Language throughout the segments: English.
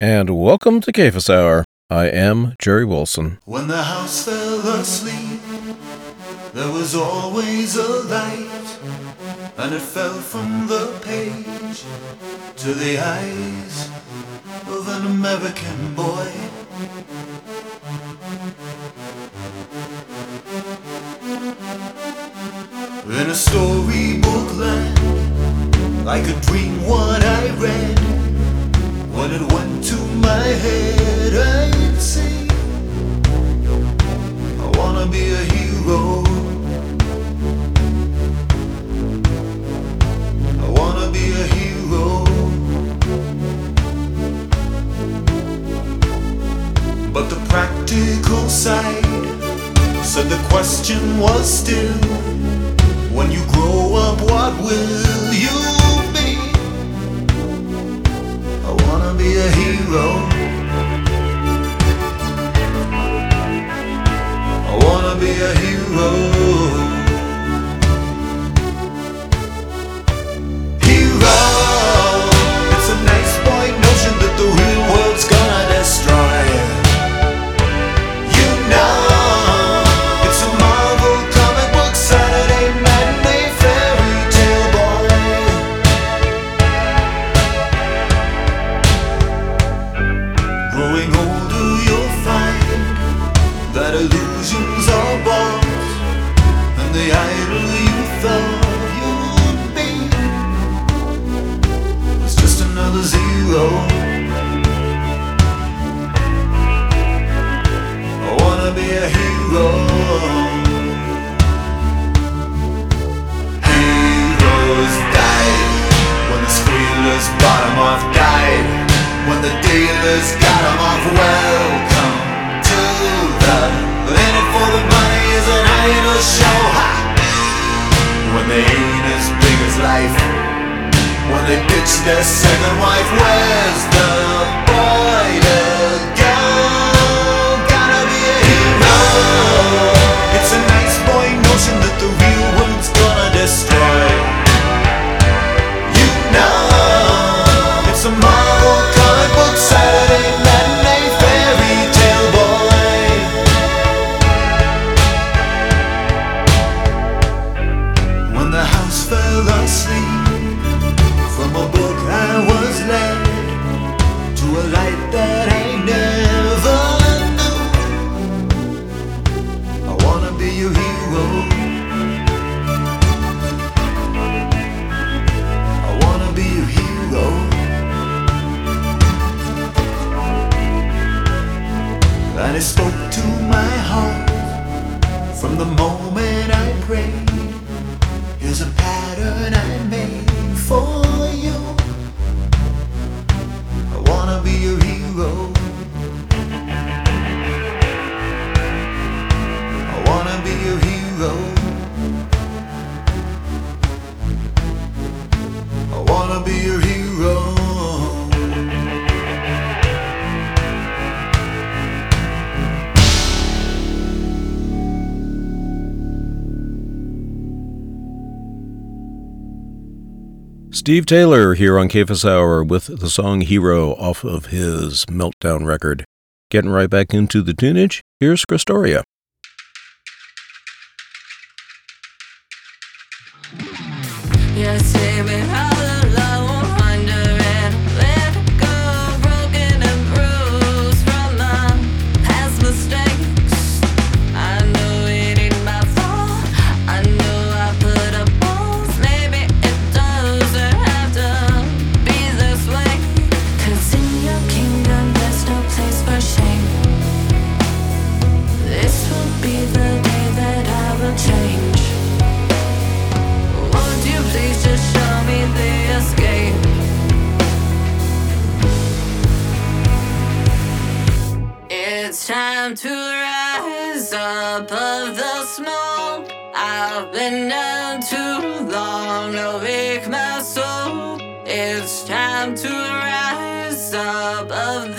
And welcome to Cephas Hour. I am Jerry Wilson. When the house fell asleep, there was always a light, and it fell from the page to the eyes of an American boy. In a storybook land, like a dream, what I read. When it went to my head, I'd say, I wanna be a hero. I wanna be a hero. But the practical side said the question was still when you grow up, what will you wanna be a hero. I wanna be a hero. Hero. The dealers got 'em off, welcome to the in it for the money is an idol show. Ha! When they ain't as big as life, when they ditch their second wife, where's the boy Steve Taylor here on Cephas Hour with the song Hero off of his Meltdown record. Getting right back into the tunage, here's Christoria. Been down too long to wake my soul. It's time to rise above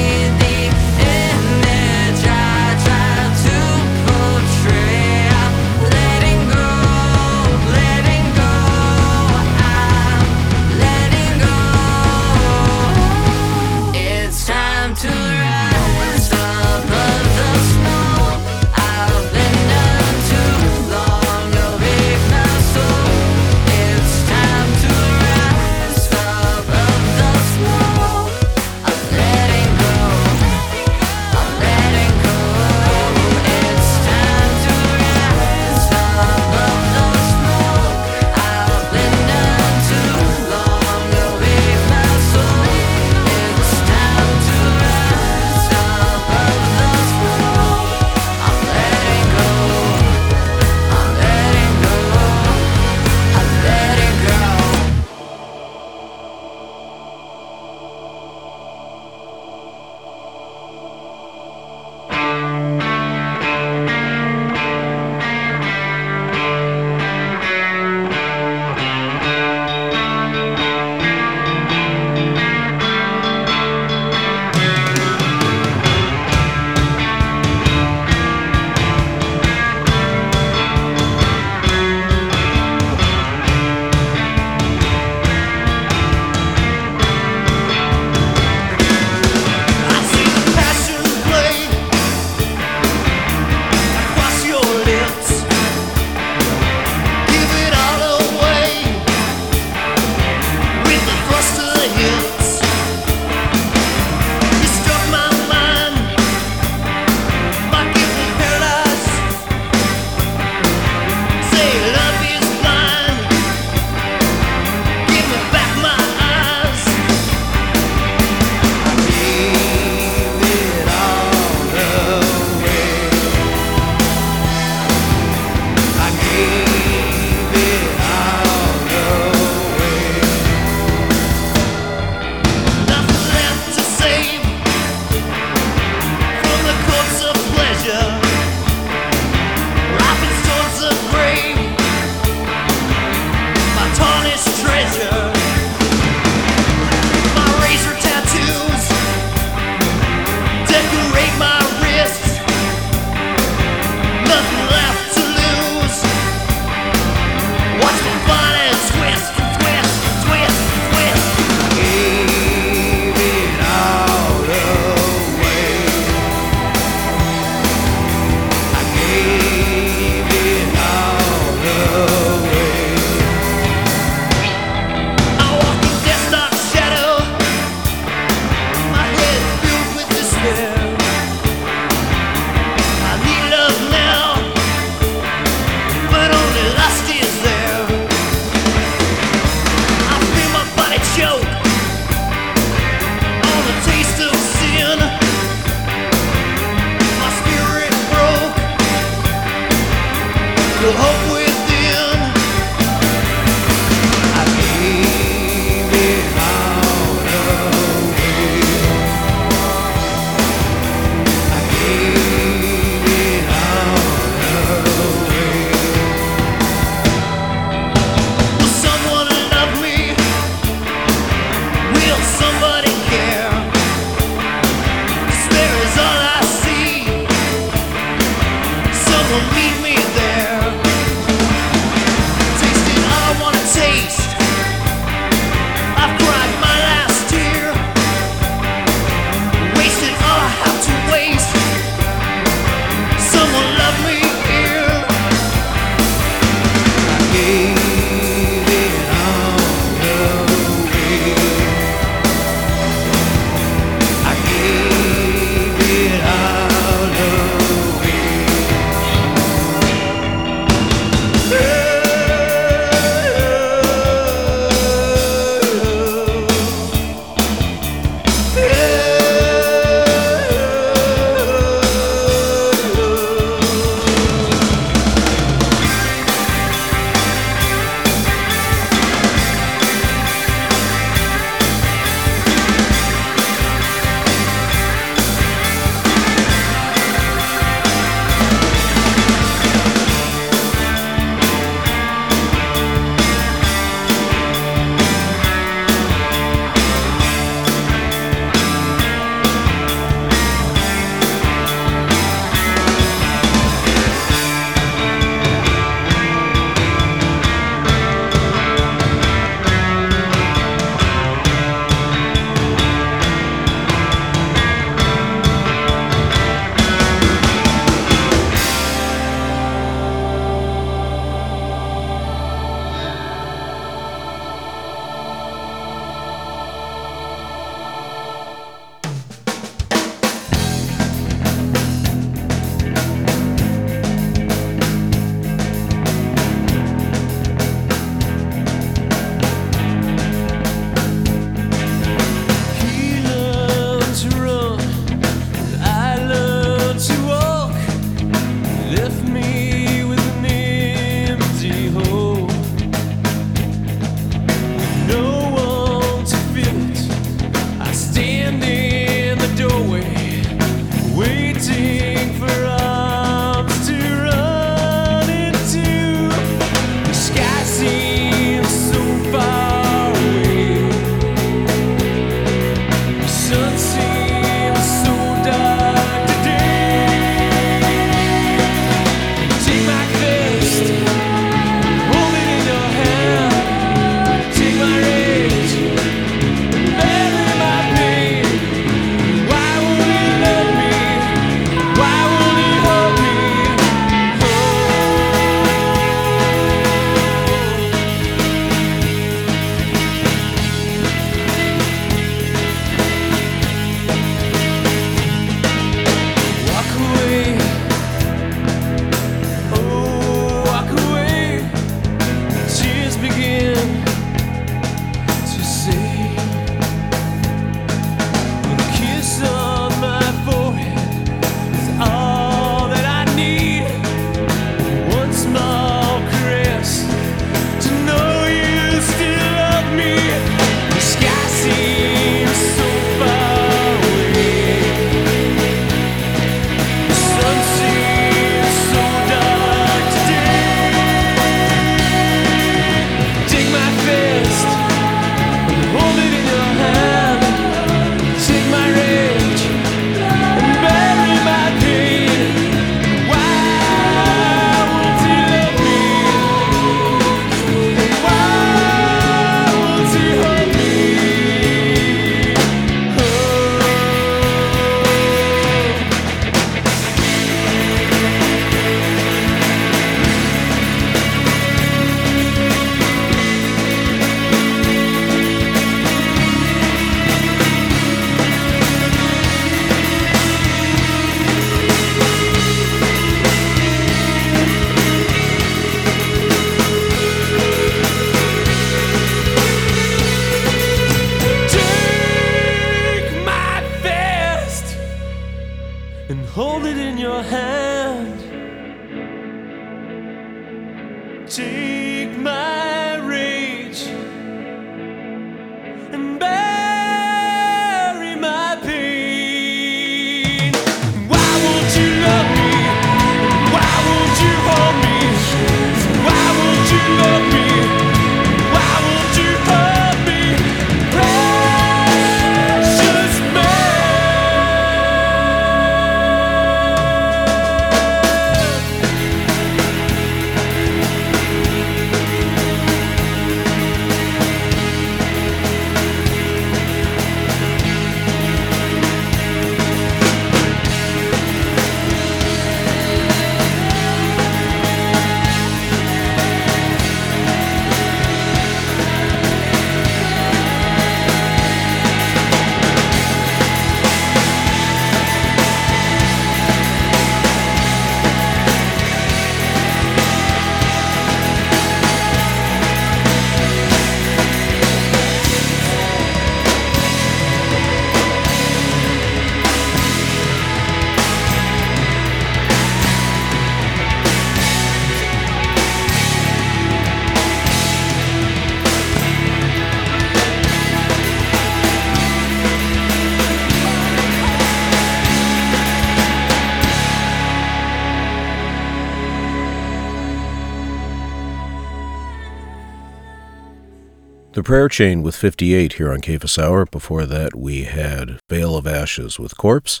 The Prayer Chain with 58 here on Cephas Hour. Before that, we had Veil of Ashes with Corpse,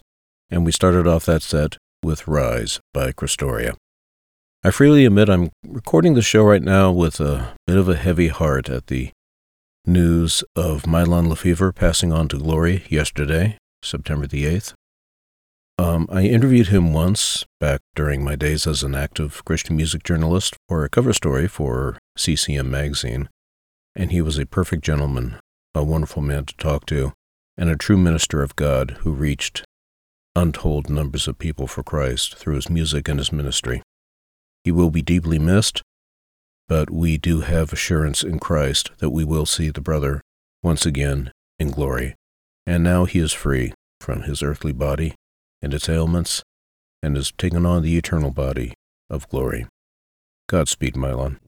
and we started off that set with Rise by Christoria. I freely admit I'm recording the show right now with a bit of a heavy heart at the news of Mylon Lefevre passing on to glory yesterday, September the 8th. Um, I interviewed him once back during my days as an active Christian music journalist for a cover story for CCM magazine and he was a perfect gentleman, a wonderful man to talk to, and a true minister of God who reached untold numbers of people for Christ through his music and his ministry. He will be deeply missed, but we do have assurance in Christ that we will see the brother once again in glory. And now he is free from his earthly body and its ailments, and has taken on the eternal body of glory. Godspeed, Mylon.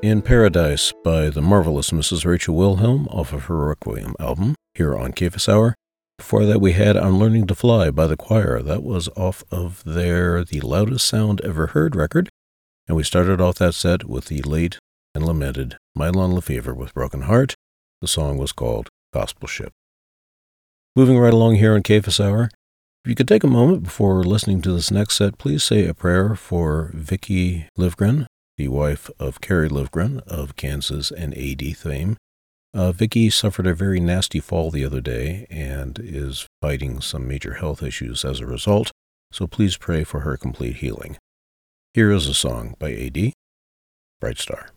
In Paradise by the marvelous Mrs. Rachel Wilhelm off of her Requiem album here on Cephas Hour. Before that, we had On Learning to Fly by the choir. That was off of their The Loudest Sound Ever Heard record. And we started off that set with the late and lamented Mylon Lefevre with Broken Heart. The song was called Gospel Ship. Moving right along here on Cephas Hour, if you could take a moment before listening to this next set, please say a prayer for Vicky Livgren, the wife of Kerry Livgren of Kansas and AD fame. Uh, Vicky suffered a very nasty fall the other day and is fighting some major health issues as a result, so please pray for her complete healing. Here is a song by AD, Bright Star.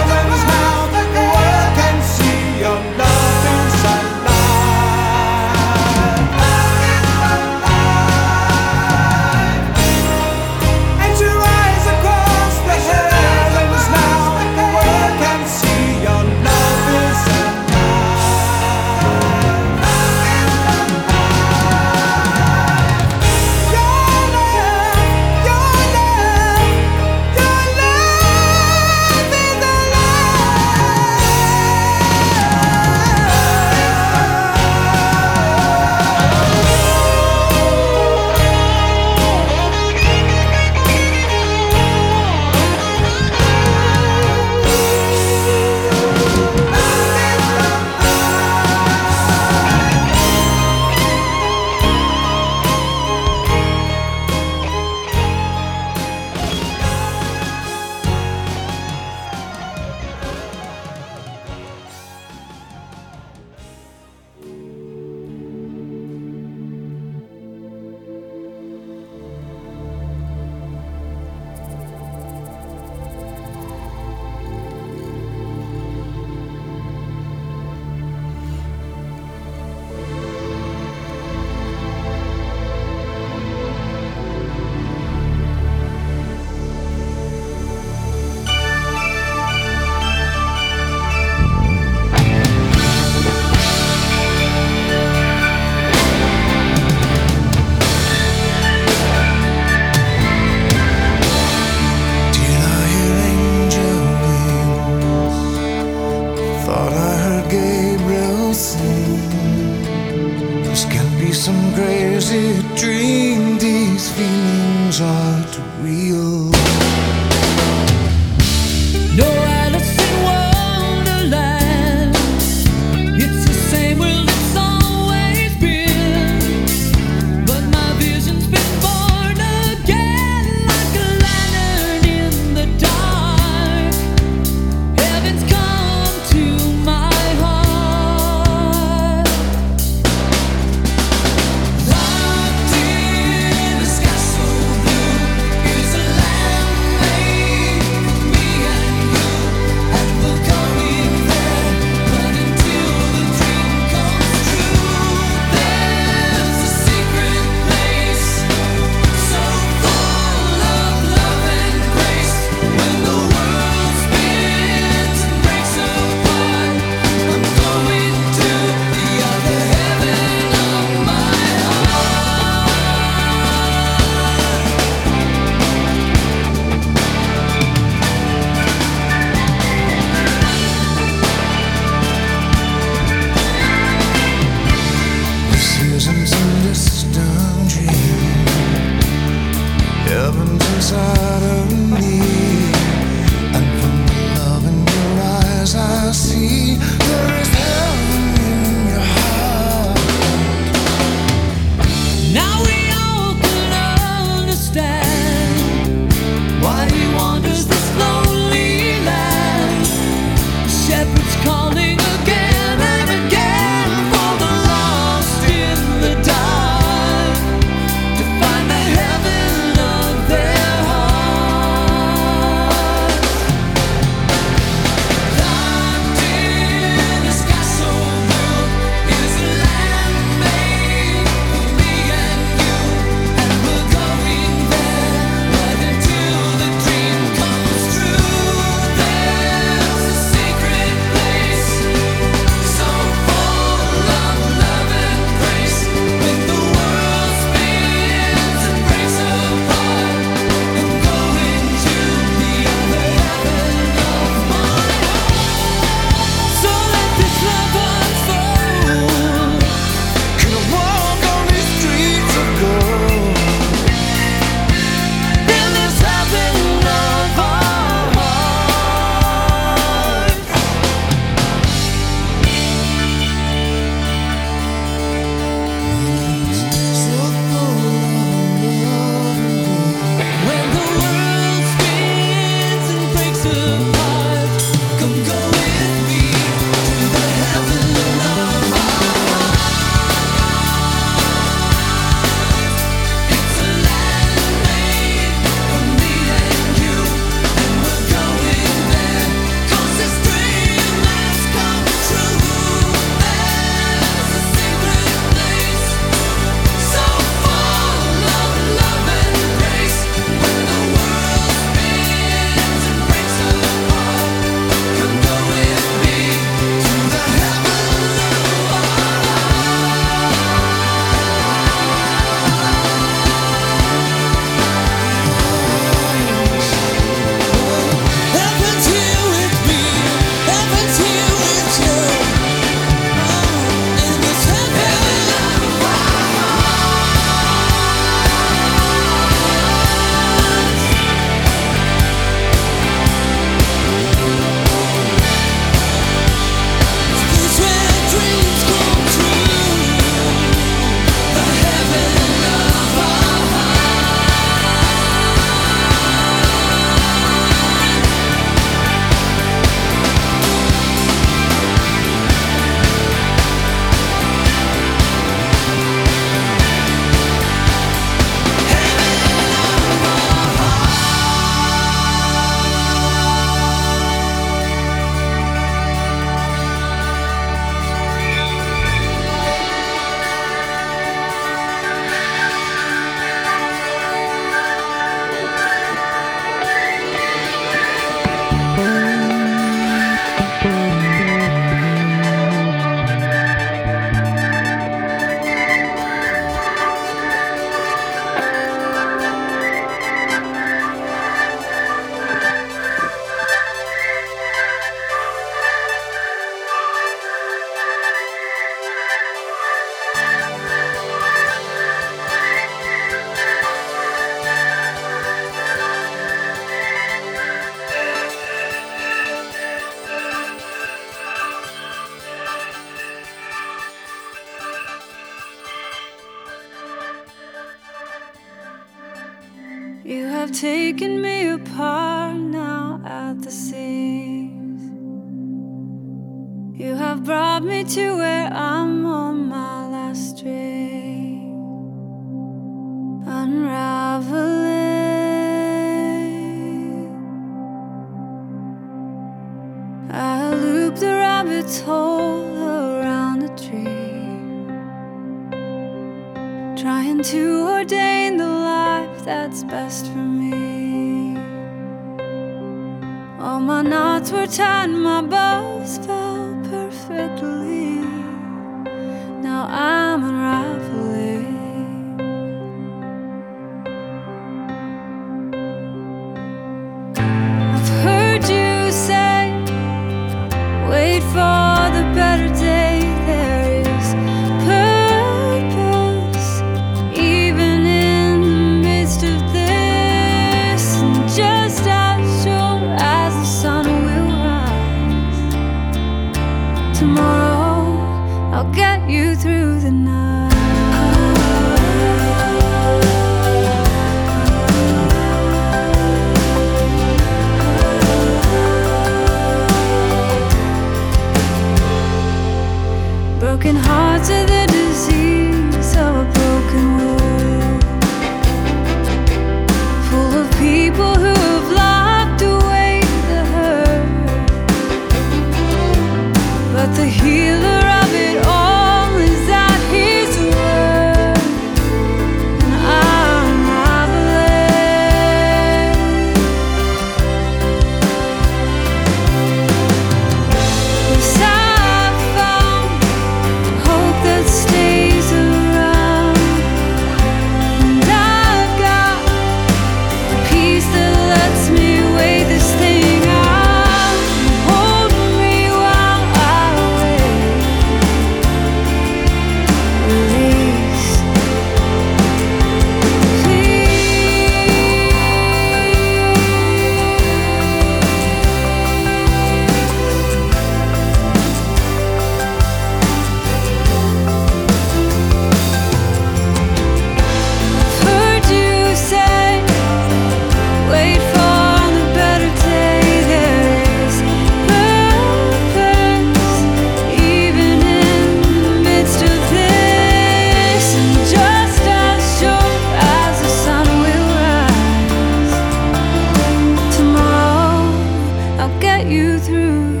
I'll get you through.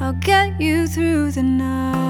I'll get you through the night.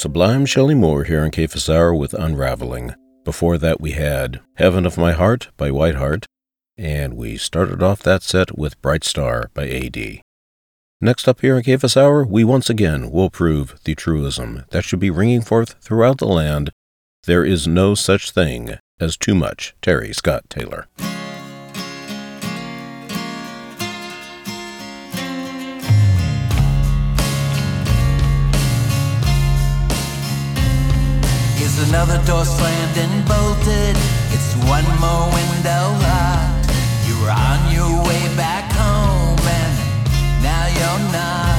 Sublime Shelley Moore here on Hour with Unraveling. Before that, we had Heaven of My Heart by Whiteheart, and we started off that set with Bright Star by AD. Next up here in Cephas Hour, we once again will prove the truism that should be ringing forth throughout the land there is no such thing as too much. Terry Scott Taylor. Another door slammed and bolted? It's one more window locked. You were on your way back home and now you're not.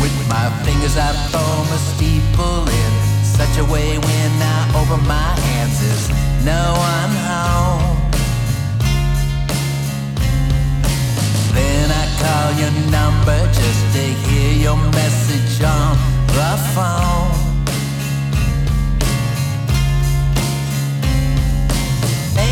With my fingers I form a steeple in such a way when I open my hands there's no one home. Then I call your number just to hear your message on the phone.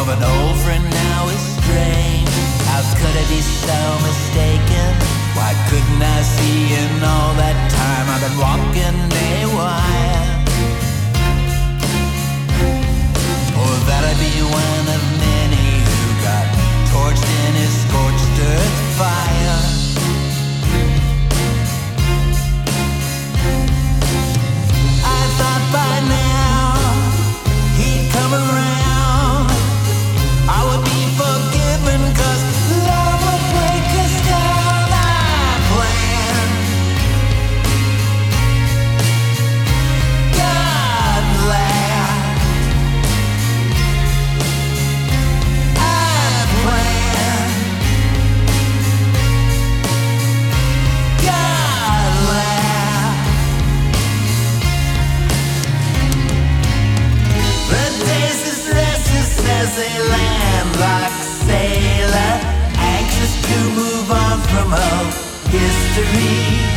of an old friend now is strange. How could I be so mistaken? Why couldn't I see in all that time I've been walking haywire? Or that I'd be one of many who got torched in his scorched earth fire. from history.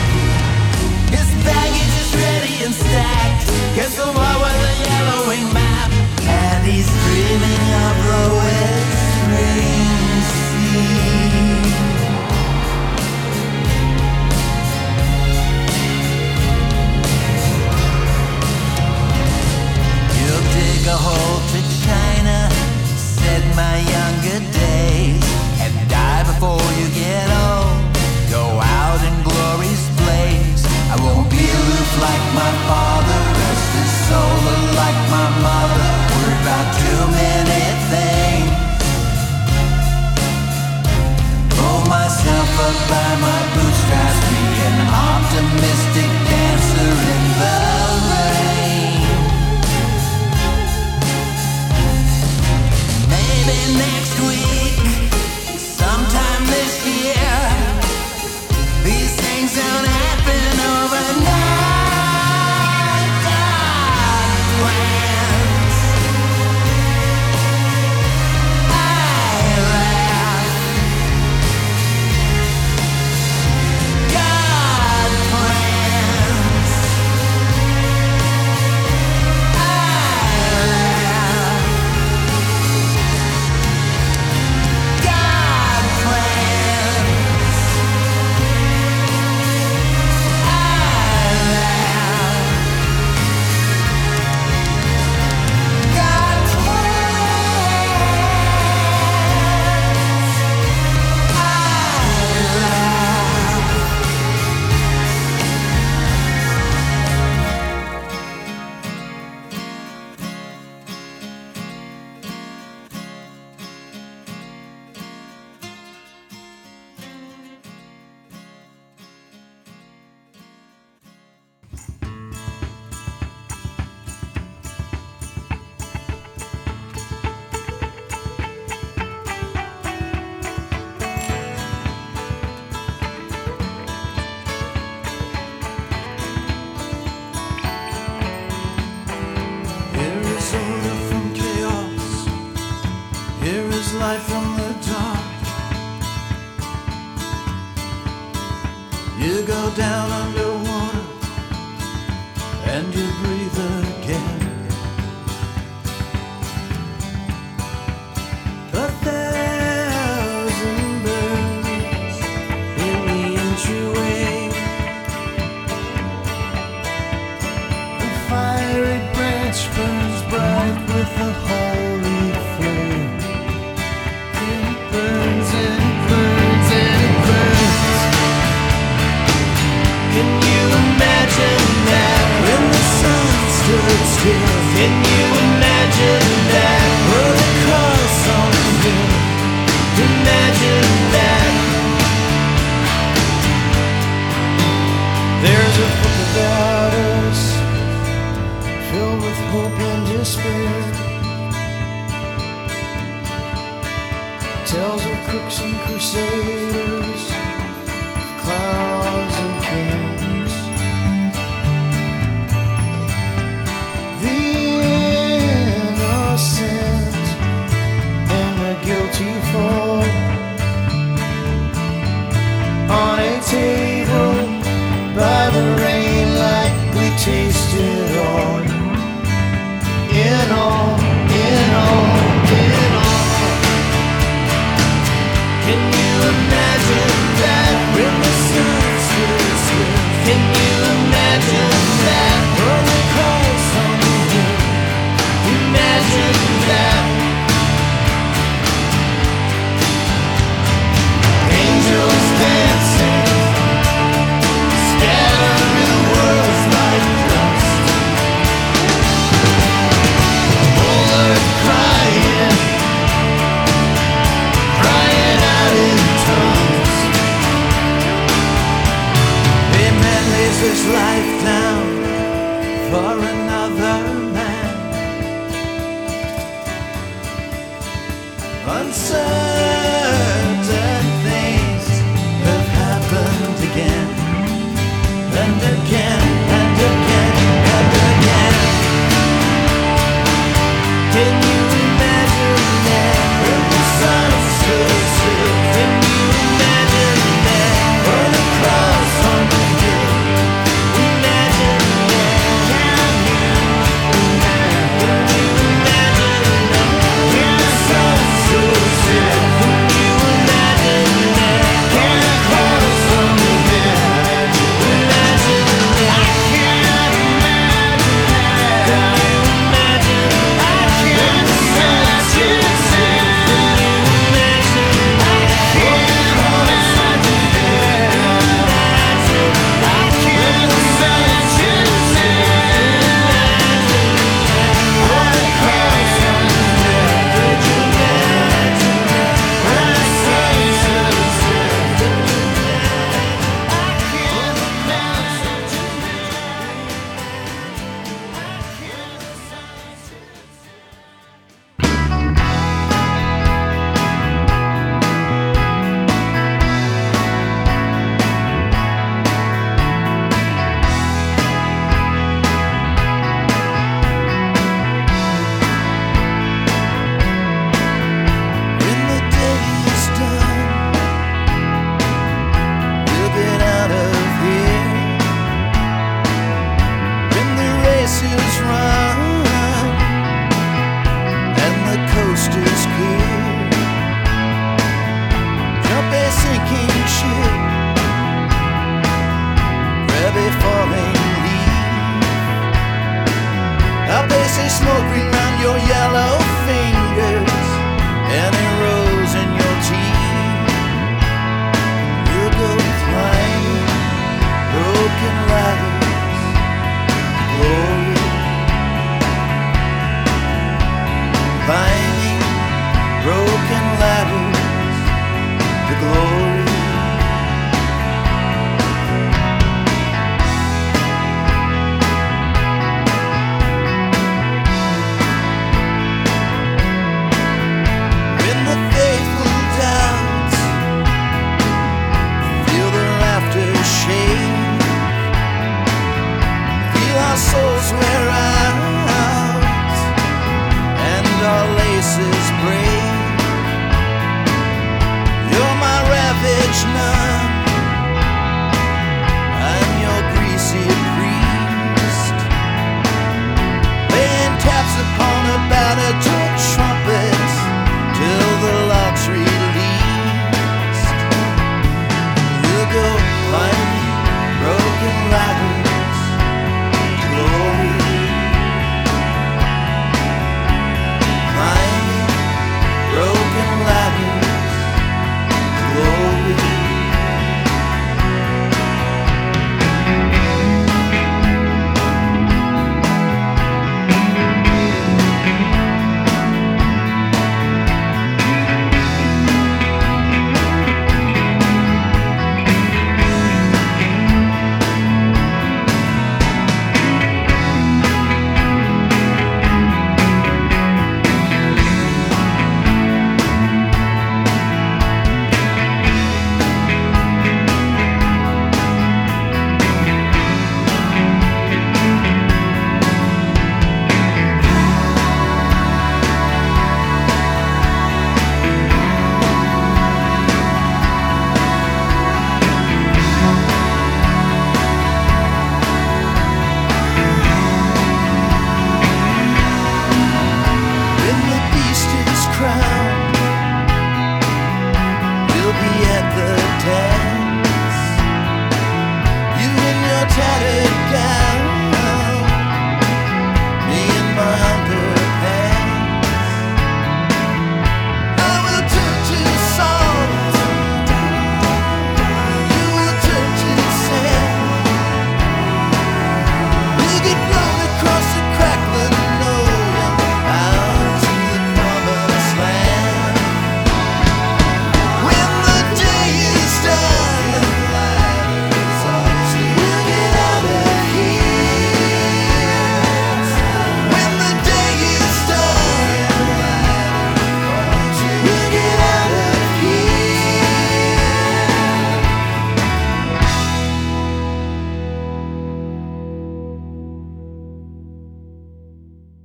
light from the top. You go down Can you imagine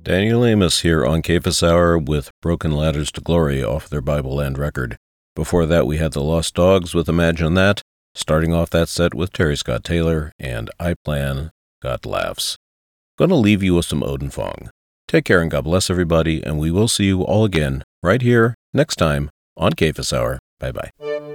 Daniel Amos here on Cephas Hour with Broken Ladders to Glory off their Bibleland record. Before that, we had the Lost Dogs with Imagine That, starting off that set with Terry Scott Taylor and I Plan Got Laughs. Gonna leave you with some Odin Fong. Take care and God bless everybody, and we will see you all again right here next time on Cephas Hour. Bye bye.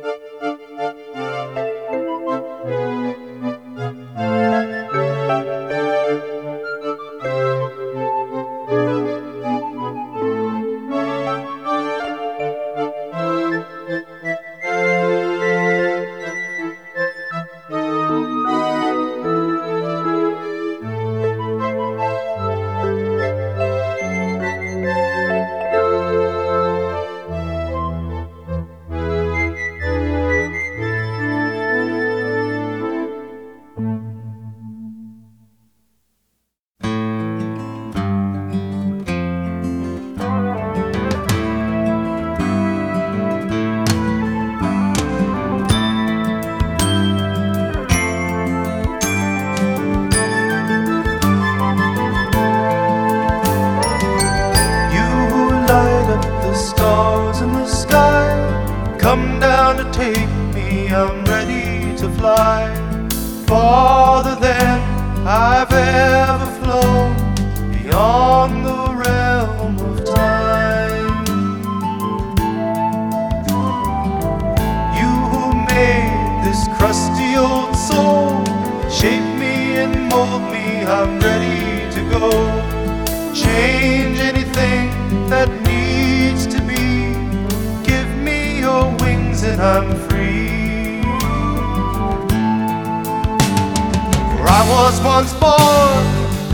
Was once born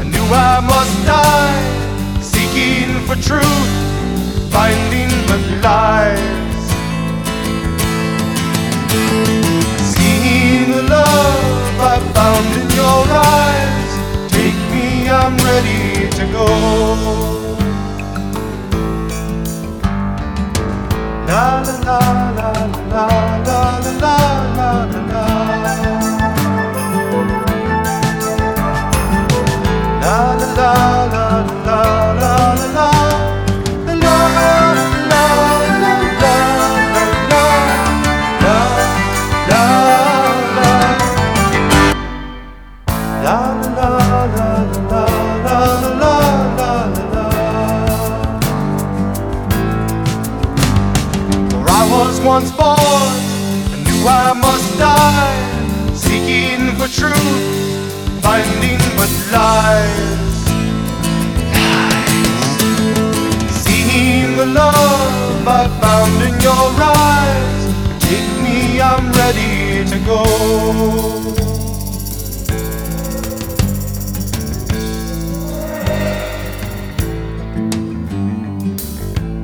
and knew I must die, seeking for truth, finding but lies. Seeing the love I found in your eyes, take me, I'm ready to go. La la la la la la la la. La lies. Lies. Seeing the love I found in your eyes, take me, I'm ready to go.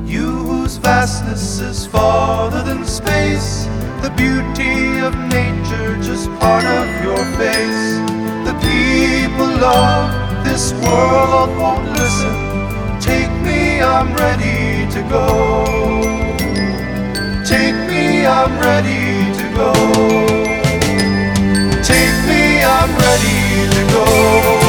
You whose vastness is farther than space, the beauty of nature just part of your face people love, this world won't listen. Take me, I'm ready to go. Take me, I'm ready to go. Take me, I'm ready to go.